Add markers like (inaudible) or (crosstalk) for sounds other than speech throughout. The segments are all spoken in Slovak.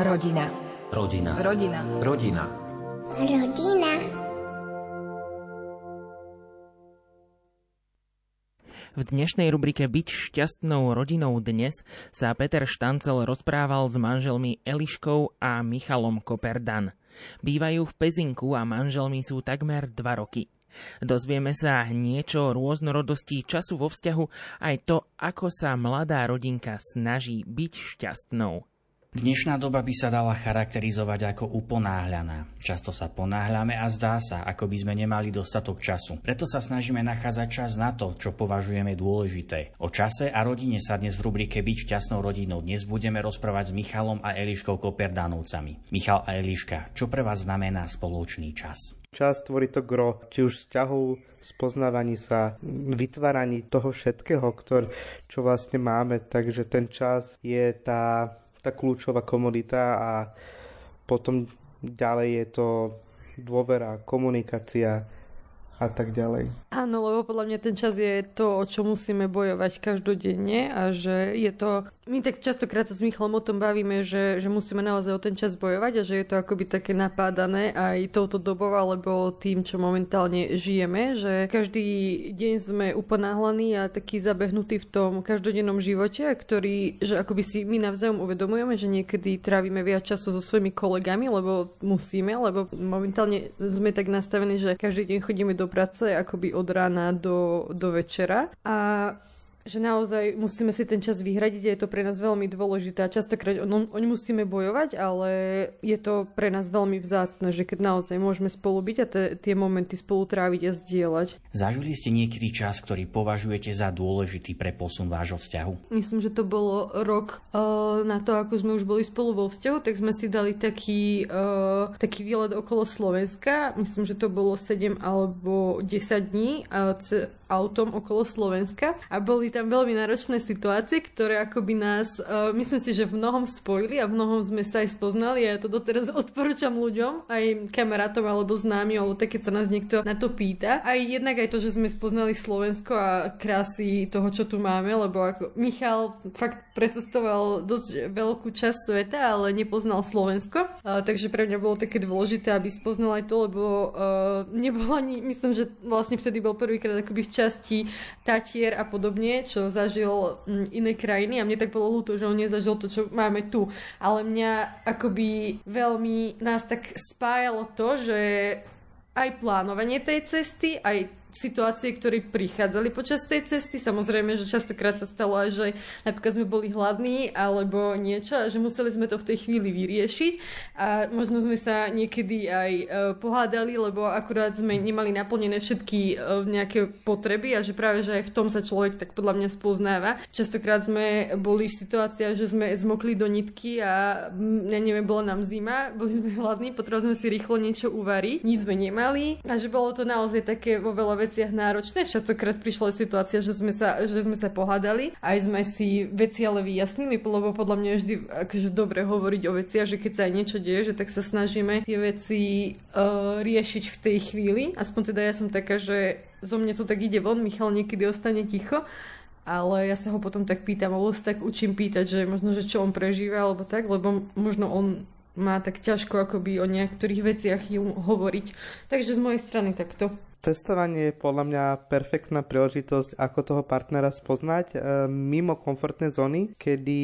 Rodina. Rodina. Rodina. Rodina. Rodina. V dnešnej rubrike Byť šťastnou rodinou dnes sa Peter Štancel rozprával s manželmi Eliškou a Michalom Koperdan. Bývajú v Pezinku a manželmi sú takmer dva roky. Dozvieme sa niečo o rôznorodosti času vo vzťahu aj to, ako sa mladá rodinka snaží byť šťastnou. Dnešná doba by sa dala charakterizovať ako uponáhľaná. Často sa ponáhľame a zdá sa, ako by sme nemali dostatok času. Preto sa snažíme nachádzať čas na to, čo považujeme dôležité. O čase a rodine sa dnes v rubrike Byť šťastnou rodinou dnes budeme rozprávať s Michalom a Eliškou Koperdánovcami. Michal a Eliška, čo pre vás znamená spoločný čas? Čas tvorí to gro, či už vzťahov, spoznávaní sa, vytváraní toho všetkého, ktor, čo vlastne máme. Takže ten čas je tá tá kľúčová komodita a potom ďalej je to dôvera, komunikácia, a tak ďalej. Áno, lebo podľa mňa ten čas je to, o čo musíme bojovať každodenne a že je to... My tak častokrát sa s Michalom o tom bavíme, že, že musíme naozaj o ten čas bojovať a že je to akoby také napádané aj touto dobou alebo tým, čo momentálne žijeme, že každý deň sme uponáhlaní a taký zabehnutí v tom každodennom živote, ktorý, že akoby si my navzájom uvedomujeme, že niekedy trávime viac času so svojimi kolegami, lebo musíme, lebo momentálne sme tak nastavení, že každý deň chodíme do práce akoby od rána do, do večera. A že naozaj musíme si ten čas vyhradiť a je to pre nás veľmi dôležité. A častokrát on, oň musíme bojovať, ale je to pre nás veľmi vzácne, že keď naozaj môžeme spolu byť a te, tie momenty spolu tráviť a zdieľať. Zažili ste niekedy čas, ktorý považujete za dôležitý pre posun vášho vzťahu? Myslím, že to bolo rok uh, na to, ako sme už boli spolu vo vzťahu, tak sme si dali taký, uh, taký výlet okolo Slovenska. Myslím, že to bolo 7 alebo 10 dní. Uh, autom okolo Slovenska a boli tam veľmi náročné situácie, ktoré akoby nás, uh, myslím si, že v mnohom spojili a v mnohom sme sa aj spoznali a ja to doteraz (laughs) odporúčam ľuďom, aj kamarátom alebo známym, alebo tak, keď sa nás niekto na to pýta. Aj jednak aj to, že sme spoznali Slovensko a krásy toho, čo tu máme, lebo ako Michal fakt precestoval dosť veľkú časť sveta, ale nepoznal Slovensko, uh, takže pre mňa bolo také dôležité, aby spoznal aj to, lebo uh, nebolo ani, myslím, že vlastne vtedy bol prvýkrát akoby v časti Tatier a podobne, čo zažil mm, iné krajiny a mne tak bolo ľúto, že on nezažil to, čo máme tu. Ale mňa akoby veľmi nás tak spájalo to, že aj plánovanie tej cesty, aj situácie, ktoré prichádzali počas tej cesty. Samozrejme, že častokrát sa stalo aj, že napríklad sme boli hladní alebo niečo a že museli sme to v tej chvíli vyriešiť a možno sme sa niekedy aj e, pohádali, lebo akurát sme nemali naplnené všetky e, nejaké potreby a že práve, že aj v tom sa človek tak podľa mňa spoznáva. Častokrát sme boli v situáciách, že sme zmokli do nitky a ja neviem, bola nám zima, boli sme hladní, potrebovali sme si rýchlo niečo uvariť, nič sme nemali a že bolo to naozaj také vo veľa veciach náročné. Častokrát prišla situácia, že sme sa, že sme sa pohádali, aj sme si veci ale vyjasnili, lebo podľa mňa je vždy akože dobre hovoriť o veciach, že keď sa aj niečo deje, že tak sa snažíme tie veci uh, riešiť v tej chvíli. Aspoň teda ja som taká, že zo mňa to tak ide von, Michal niekedy ostane ticho, ale ja sa ho potom tak pýtam, alebo sa tak učím pýtať, že možno, že čo on prežíva, alebo tak, lebo možno on má tak ťažko akoby o niektorých veciach ju hovoriť. Takže z mojej strany takto. Cestovanie je podľa mňa perfektná príležitosť, ako toho partnera spoznať e, mimo komfortnej zóny, kedy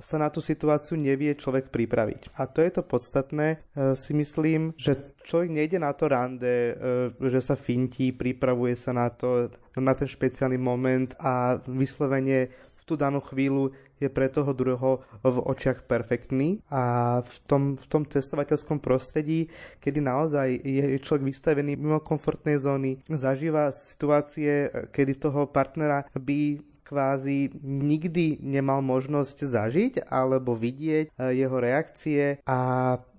sa na tú situáciu nevie človek pripraviť. A to je to podstatné. E, si myslím, že človek nejde na to rande, e, že sa fintí, pripravuje sa na to, na ten špeciálny moment a vyslovene v tú danú chvíľu je pre toho druhého v očiach perfektný. A v tom, v tom cestovateľskom prostredí, kedy naozaj je človek vystavený mimo komfortnej zóny, zažíva situácie, kedy toho partnera by kvázi nikdy nemal možnosť zažiť alebo vidieť eh, jeho reakcie. A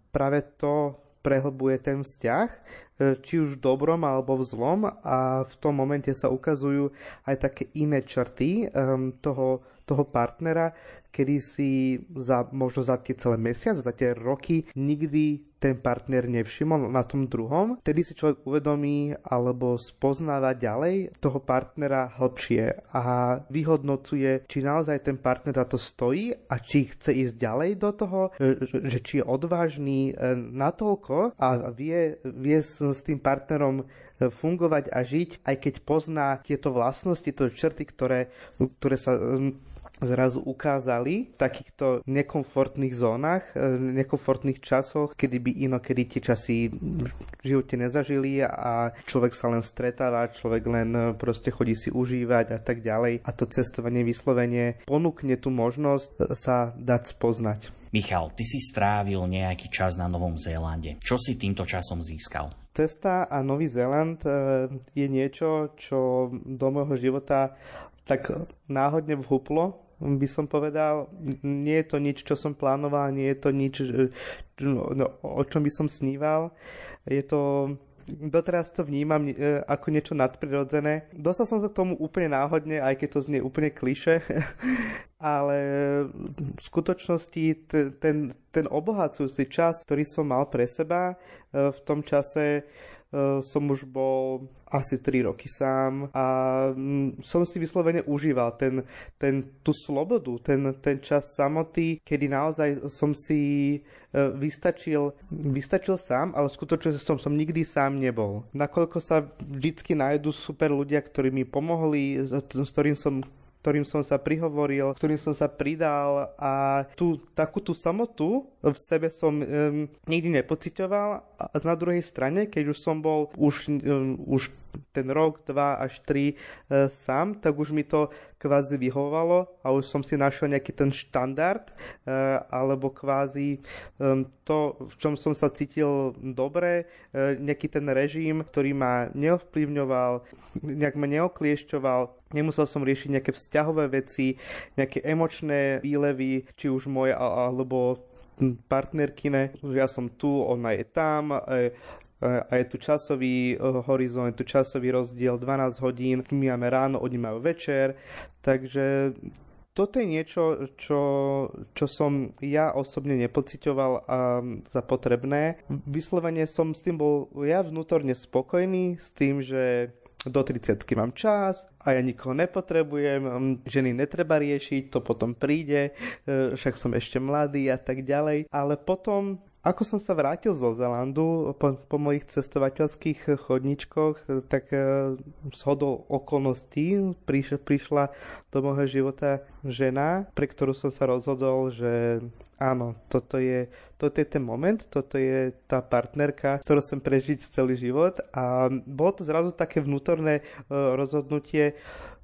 práve to prehlbuje ten vzťah, eh, či už v dobrom alebo v zlom. A v tom momente sa ukazujú aj také iné črty um, toho, toho partnera, kedy si za, možno za tie celé mesiace, za tie roky nikdy ten partner nevšimol na tom druhom, tedy si človek uvedomí alebo spoznáva ďalej toho partnera hlbšie a vyhodnocuje, či naozaj ten partner za to stojí a či chce ísť ďalej do toho, že či je odvážny e, natoľko a vie, vie s, s tým partnerom e, fungovať a žiť, aj keď pozná tieto vlastnosti, tieto črty, ktoré, ktoré sa zrazu ukázali v takýchto nekomfortných zónach, e, nekomfortných časoch, kedy by inokedy tie časy v živote nezažili a človek sa len stretáva, človek len e, proste chodí si užívať a tak ďalej. A to cestovanie vyslovene ponúkne tú možnosť e, sa dať spoznať. Michal, ty si strávil nejaký čas na Novom Zélande. Čo si týmto časom získal? Cesta a Nový Zéland je niečo, čo do môjho života tak náhodne vhuplo by som povedal. Nie je to nič, čo som plánoval, nie je to nič, no, no, o čom by som sníval. Je to doteraz to vnímam e, ako niečo nadprirodzené. Dostal som sa k tomu úplne náhodne, aj keď to znie úplne kliše, (laughs) ale v skutočnosti ten, ten obohacujúci čas, ktorý som mal pre seba e, v tom čase, som už bol asi 3 roky sám a mm, som si vyslovene užíval ten, ten, tú slobodu, ten, ten čas samoty, kedy naozaj som si eh, vystačil, vystačil sám, ale skutočne som, som nikdy sám nebol. Nakoľko sa vždycky nájdu super ľudia, ktorí mi pomohli, s ktorým som ktorým som sa prihovoril, ktorým som sa pridal a tú takú tú samotu v sebe som um, nikdy nepocitoval a na druhej strane, keď už som bol už, um, už ten rok, dva až tri e, sám, tak už mi to kvázi vyhovovalo a už som si našiel nejaký ten štandard e, alebo kvázi e, to, v čom som sa cítil dobre, e, nejaký ten režim, ktorý ma neovplyvňoval, nejak ma neokliešťoval, Nemusel som riešiť nejaké vzťahové veci, nejaké emočné výlevy, či už moje alebo partnerkine, ja som tu, ona je tam, a je tu časový e, horizont, je tu časový rozdiel 12 hodín, my máme ráno, oni majú večer, takže toto je niečo, čo, čo som ja osobne nepocitoval a za potrebné. Vyslovene som s tým bol ja vnútorne spokojný, s tým, že do 30 mám čas a ja nikoho nepotrebujem, ženy netreba riešiť, to potom príde, e, však som ešte mladý a tak ďalej. Ale potom ako som sa vrátil zo Zelandu po, po mojich cestovateľských chodničkoch, tak e, shodol okolností priš, prišla do môjho života žena, pre ktorú som sa rozhodol, že áno, toto je, toto je ten moment, toto je tá partnerka, ktorú chcem prežiť celý život. A bolo to zrazu také vnútorné e, rozhodnutie,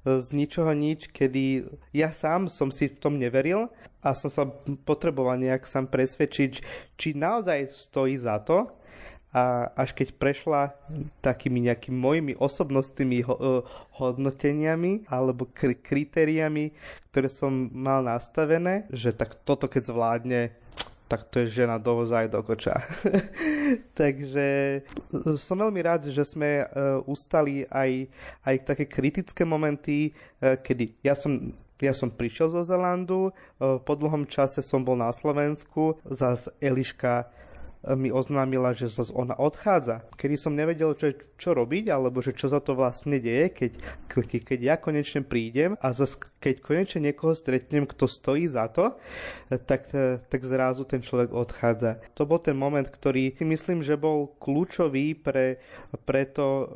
z ničoho nič, kedy ja sám som si v tom neveril a som sa potreboval nejak sám presvedčiť, či naozaj stojí za to. A až keď prešla takými nejakými mojimi osobnostnými ho, uh, hodnoteniami alebo kritériami, ktoré som mal nastavené, že tak toto keď zvládne, tak to je žena dovozaj do koča. (laughs) Takže e, som veľmi rád, že sme uh, ustali aj, aj také kritické momenty, uh, kedy ja som ja som prišiel zo Zelandu, uh, po dlhom čase som bol na Slovensku, zás Eliška mi oznámila, že zase ona odchádza. Kedy som nevedel, čo, čo robiť, alebo že čo za to vlastne deje, keď, keď ja konečne prídem a zase keď konečne niekoho stretnem, kto stojí za to, tak, tak zrazu ten človek odchádza. To bol ten moment, ktorý myslím, že bol kľúčový pre, pre to, e,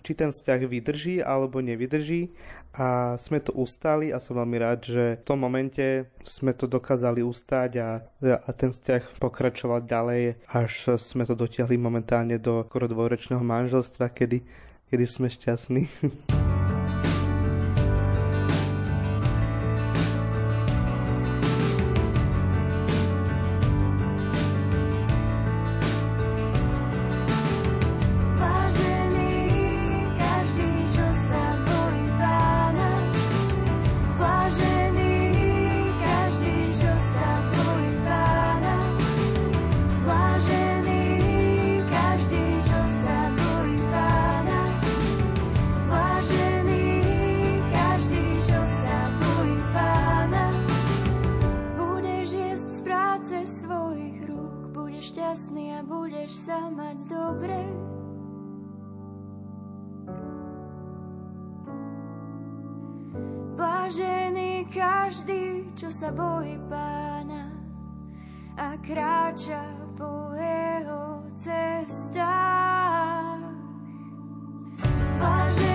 či ten vzťah vydrží alebo nevydrží a sme to ustali a som veľmi rád, že v tom momente sme to dokázali ustať a, a ten vzťah pokračoval ďalej, až sme to dotiahli momentálne do skoro dvojročného manželstva, kedy, kedy sme šťastní. (laughs) Blažený každý, čo sa bojí pána a kráča po jeho cestách. Blažený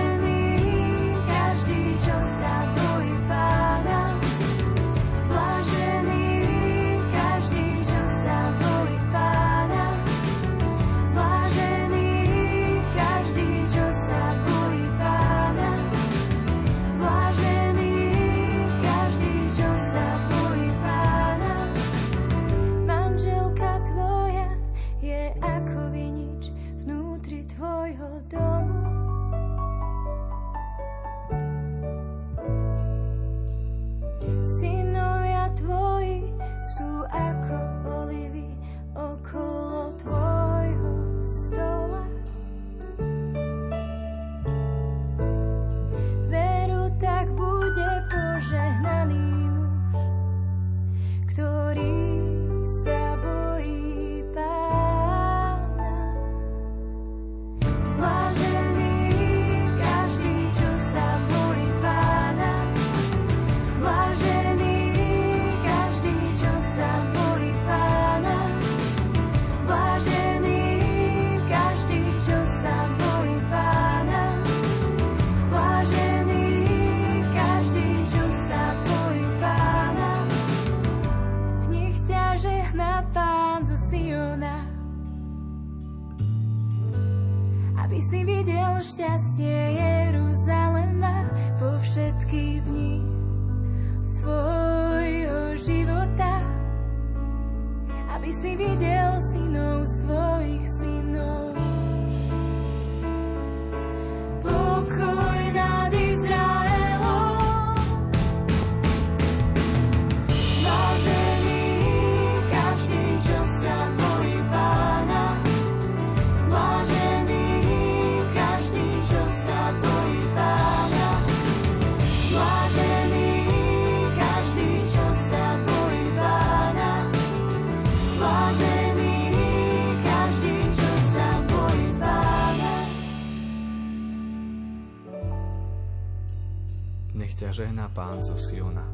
ťa žehná pán zo Siona,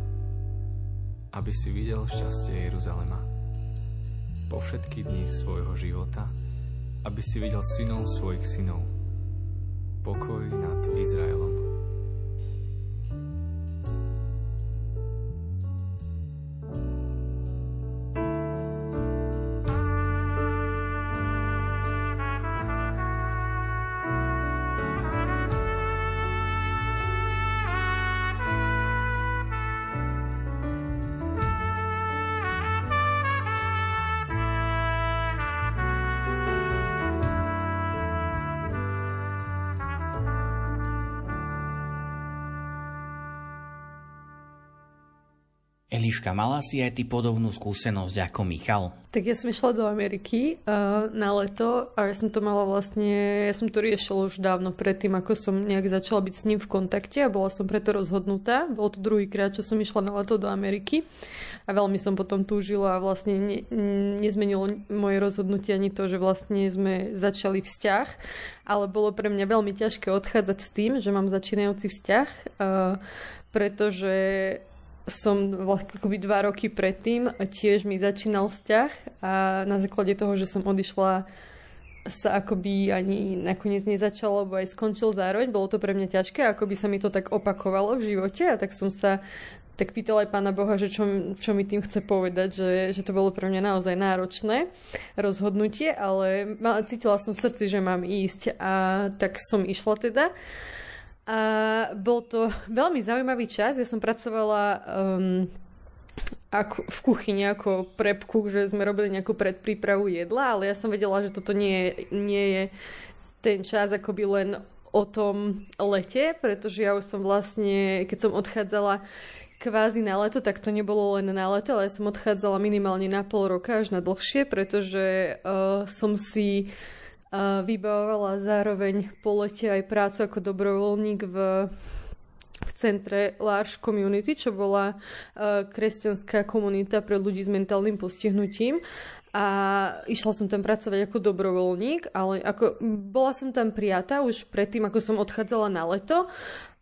aby si videl šťastie Jeruzalema. Po všetky dni svojho života, aby si videl synov svojich synov. Pokoj nad Izraelom. Eliška, mala si aj ty podobnú skúsenosť ako Michal? Tak ja som išla do Ameriky uh, na leto a ja som to mala vlastne, ja som to riešila už dávno predtým, ako som nejak začala byť s ním v kontakte a bola som preto rozhodnutá. Bol to druhýkrát, čo som išla na leto do Ameriky a veľmi som potom túžila a vlastne ne, nezmenilo moje rozhodnutie ani to, že vlastne sme začali vzťah, ale bolo pre mňa veľmi ťažké odchádzať s tým, že mám začínajúci vzťah, uh, pretože som akoby dva roky predtým tiež mi začínal vzťah a na základe toho, že som odišla sa akoby ani nakoniec nezačalo, lebo aj skončil zároveň. Bolo to pre mňa ťažké, ako by sa mi to tak opakovalo v živote a tak som sa tak pýtala aj pána Boha, že čo, čo mi tým chce povedať, že, že to bolo pre mňa naozaj náročné rozhodnutie, ale cítila som v srdci, že mám ísť a tak som išla teda. A bol to (laughs) veľmi zaujímavý čas. Ja som pracovala um, ako, v kuchyni ako prepku, že sme robili nejakú predprípravu jedla, ale ja som vedela, že toto nie nie je ten čas akoby len o tom lete, pretože ja už som vlastne, keď som odchádzala kvázi na leto, tak to nebolo len na leto, ale ja som odchádzala minimálne na pol roka až na dlhšie, pretože uh, som si uh, a vybavovala zároveň po lete aj prácu ako dobrovoľník v v centre Large Community, čo bola uh, kresťanská komunita pre ľudí s mentálnym postihnutím. A išla som tam pracovať ako dobrovoľník, ale ako, bola som tam prijatá už predtým, ako som odchádzala na leto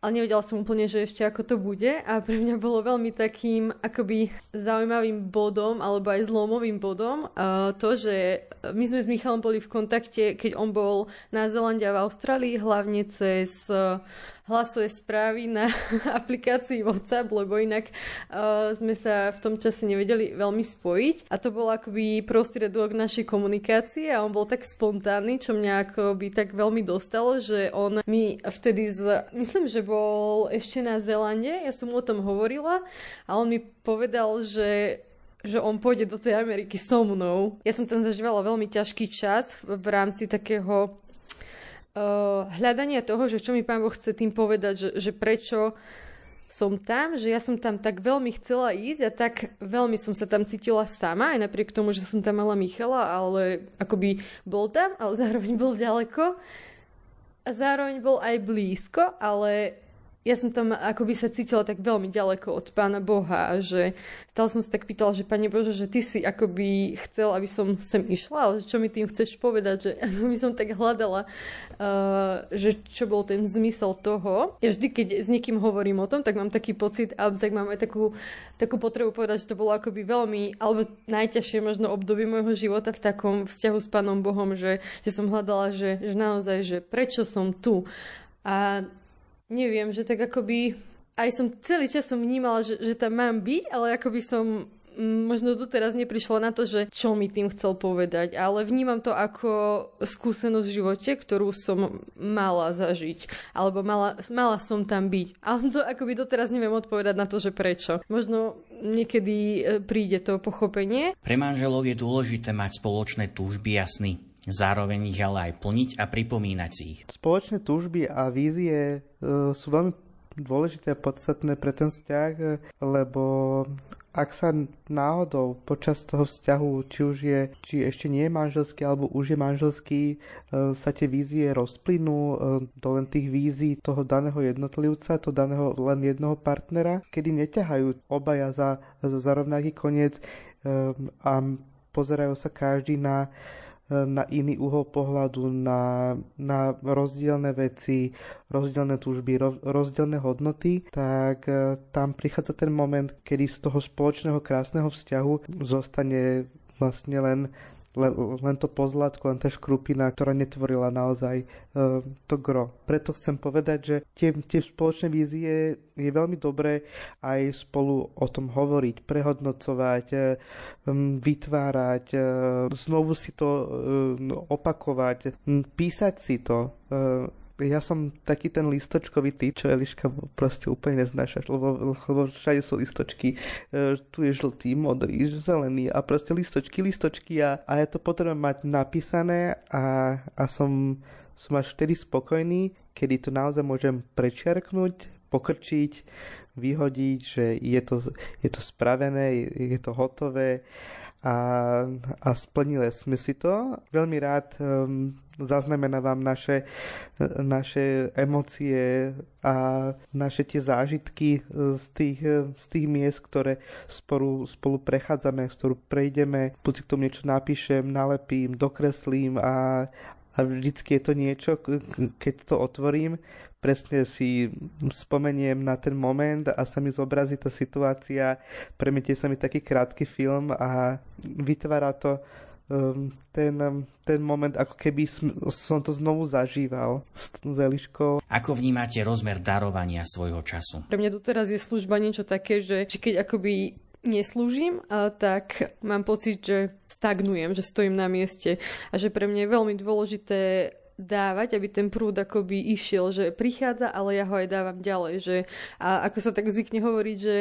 ale nevedela som úplne, že ešte ako to bude. A pre mňa bolo veľmi takým akoby zaujímavým bodom alebo aj zlomovým bodom uh, to, že my sme s Michalom boli v kontakte, keď on bol na Zelande a v Austrálii, hlavne cez uh, hlasové správy na (laughs) aplikácii WhatsApp, lebo inak uh, sme sa v tom čase nevedeli veľmi spojiť. A to bol akoby prostriedok našej komunikácie a on bol tak spontánny, čo mňa akoby tak veľmi dostalo, že on mi vtedy, z, myslím, že bol ešte na Zelande, ja som mu o tom hovorila a on mi povedal, že že on pôjde do tej Ameriky so mnou. Ja som tam zažívala veľmi ťažký čas v rámci takého hľadania toho, že čo mi Pán Boh chce tým povedať, že, že prečo som tam, že ja som tam tak veľmi chcela ísť a tak veľmi som sa tam cítila sama, aj napriek tomu, že som tam mala Michala, ale akoby bol tam, ale zároveň bol ďaleko. A zároveň bol aj blízko, ale ja som tam akoby sa cítila tak veľmi ďaleko od Pána Boha že stále som sa tak pýtala, že Pane Bože, že Ty si akoby chcel, aby som sem išla, ale čo mi tým chceš povedať, že (laughs) by som tak hľadala, uh, že čo bol ten zmysel toho. Ja vždy, keď s niekým hovorím o tom, tak mám taký pocit, alebo tak mám aj takú, takú potrebu povedať, že to bolo akoby veľmi, alebo najťažšie možno obdobie môjho života v takom vzťahu s Pánom Bohom, že, že som hľadala, že, že naozaj, že prečo som tu. A neviem, že tak akoby aj som celý čas som vnímala, že, že tam mám byť, ale akoby som mm, možno doteraz neprišla na to, že čo mi tým chcel povedať, ale vnímam to ako skúsenosť v živote, ktorú som mala zažiť, alebo mala, mala som tam byť. Ale to akoby doteraz neviem odpovedať na to, že prečo. Možno niekedy e, príde to pochopenie. Pre manželov je dôležité mať spoločné túžby a sny zároveň ich ale aj plniť a pripomínať si ich. Spoločné túžby a vízie e, sú veľmi dôležité a podstatné pre ten vzťah, e, lebo ak sa náhodou počas toho vzťahu, či už je, či ešte nie je manželský, alebo už je manželský, e, sa tie vízie rozplynú do len tých vízií toho daného jednotlivca, to daného len jednoho partnera, kedy neťahajú obaja za, za rovnaký koniec a pozerajú sa každý na na iný uhol pohľadu, na, na rozdielne veci, rozdielne túžby, rozdielne hodnoty, tak e, tam prichádza ten moment, kedy z toho spoločného krásneho vzťahu zostane vlastne len len, len to pozlátko, len tá škrupina, ktorá netvorila naozaj uh, to gro. Preto chcem povedať, že tie, tie spoločné vízie je veľmi dobré aj spolu o tom hovoriť, prehodnocovať, um, vytvárať, uh, znovu si to uh, opakovať, písať si to. Uh, ja som taký ten listočkový typ, čo Eliška proste úplne neznáša, lebo, lebo všade sú listočky. E, tu je žltý, modrý, zelený a proste listočky, listočky a, a ja to potrebujem mať napísané a, a som, som až vtedy spokojný, kedy to naozaj môžem prečiarknúť, pokrčiť, vyhodiť, že je to, je to spravené, je, to hotové a, a splnili sme si to. Veľmi rád um, zaznamenávam naše, naše emócie a naše tie zážitky z tých, z tých miest, ktoré spolu, spolu prechádzame, z ktorú prejdeme. Buď k tomu niečo napíšem, nalepím, dokreslím a, a vždycky je to niečo, keď to otvorím, presne si spomeniem na ten moment a sa mi zobrazí tá situácia, premetie sa mi taký krátky film a vytvára to ten, ten moment, ako keby som to znovu zažíval s, s Eliškou. Ako vnímate rozmer darovania svojho času? Pre mňa doteraz je služba niečo také, že, že keď akoby neslúžim, tak mám pocit, že stagnujem, že stojím na mieste a že pre mňa je veľmi dôležité dávať, aby ten prúd akoby išiel, že prichádza, ale ja ho aj dávam ďalej, že a ako sa tak zvykne hovoriť, že,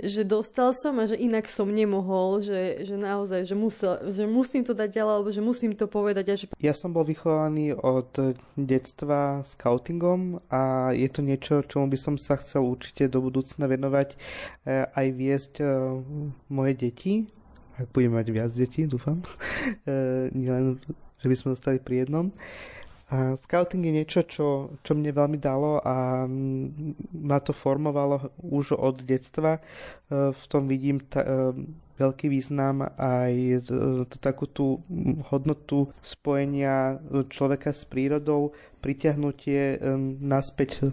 že dostal som a že inak som nemohol, že, že naozaj, že, musel, že musím to dať ďalej, alebo že musím to povedať. A že... Ja som bol vychovaný od detstva scoutingom a je to niečo, čomu by som sa chcel určite do budúcna venovať eh, aj viesť eh, moje deti, ak budeme mať viac detí, dúfam, (laughs) eh, nielen, že by sme zostali pri jednom. A scouting je niečo, čo, čo mne veľmi dalo a ma to formovalo už od detstva. E, v tom vidím ta, e, veľký význam aj takú tú hodnotu spojenia človeka s prírodou, pritiahnutie naspäť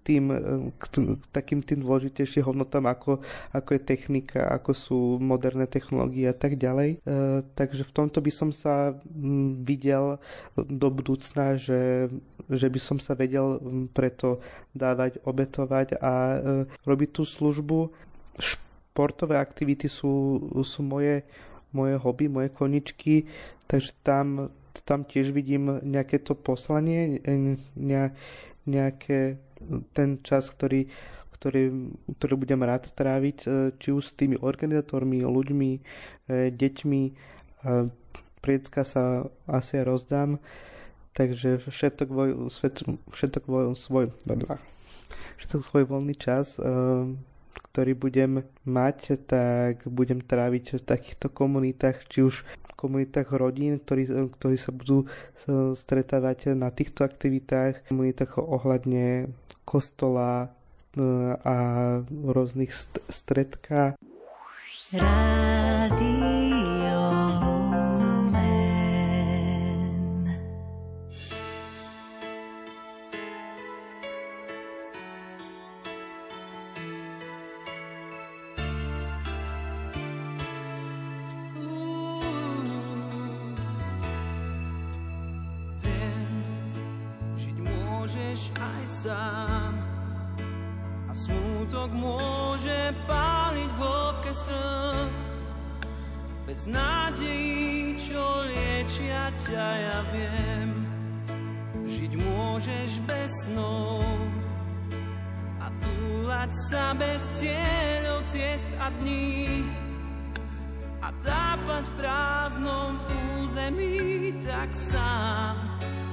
tým, eh, k, k takým tým dôležitejším hodnotám, ako, ako je technika, ako sú moderné technológie a tak ďalej. E, takže v tomto by som sa m, videl do budúcna, že, že by som sa vedel preto dávať, obetovať a e, robiť tú službu. Športové aktivity sú, sú moje, moje hobby, moje koničky, takže tam, tam tiež vidím nejaké to poslanie, ne, nejaké ten čas, ktorý, ktorý, ktorý budem rád tráviť, e, či už s tými organizátormi, ľuďmi, e, deťmi. Priecka sa asi rozdám, takže všetok, voj, všetok voj, svoj, všetok svoj voľný čas e, ktorý budem mať, tak budem tráviť v takýchto komunitách, či už komunitách rodín, ktorí, ktorí sa budú stretávať na týchto aktivitách, komunitách ohľadne kostola e, a rôznych st- stredkách. Túlať sa bez cieľov ciest a dní a tápať v prázdnom území tak sám.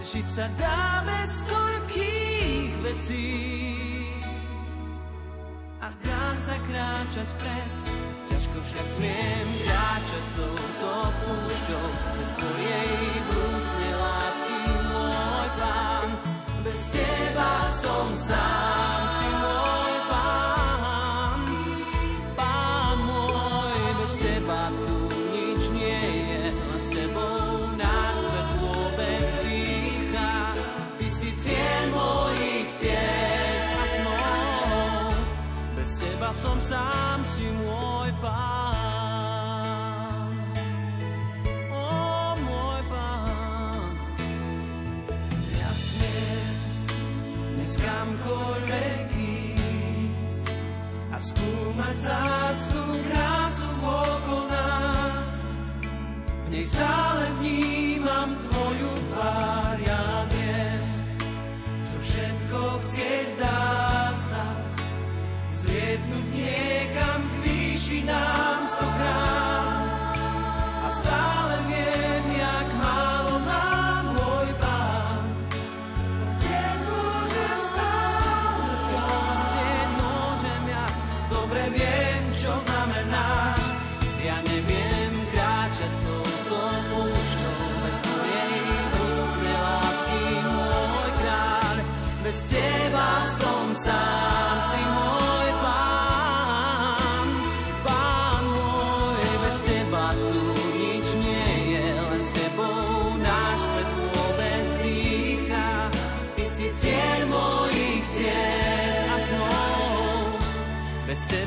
Žiť sa dá bez toľkých vecí a dá sa kráčať vpred. Ťažko však smiem kráčať touto púšťou bez tvojej vrúcnej lásky, môj pán. Bez teba som sám, môj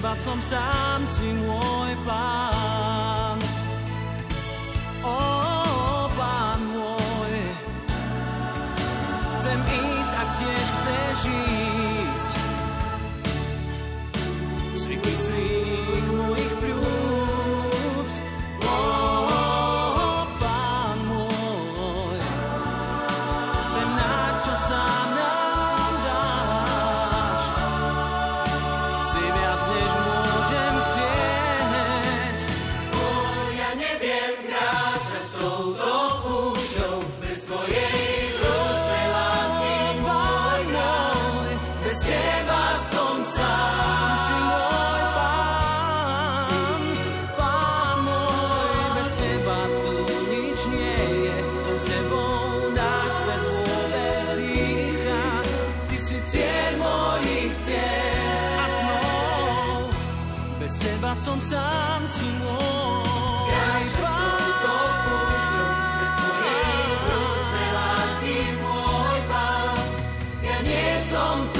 teba som sám, si môj pán. Rodina.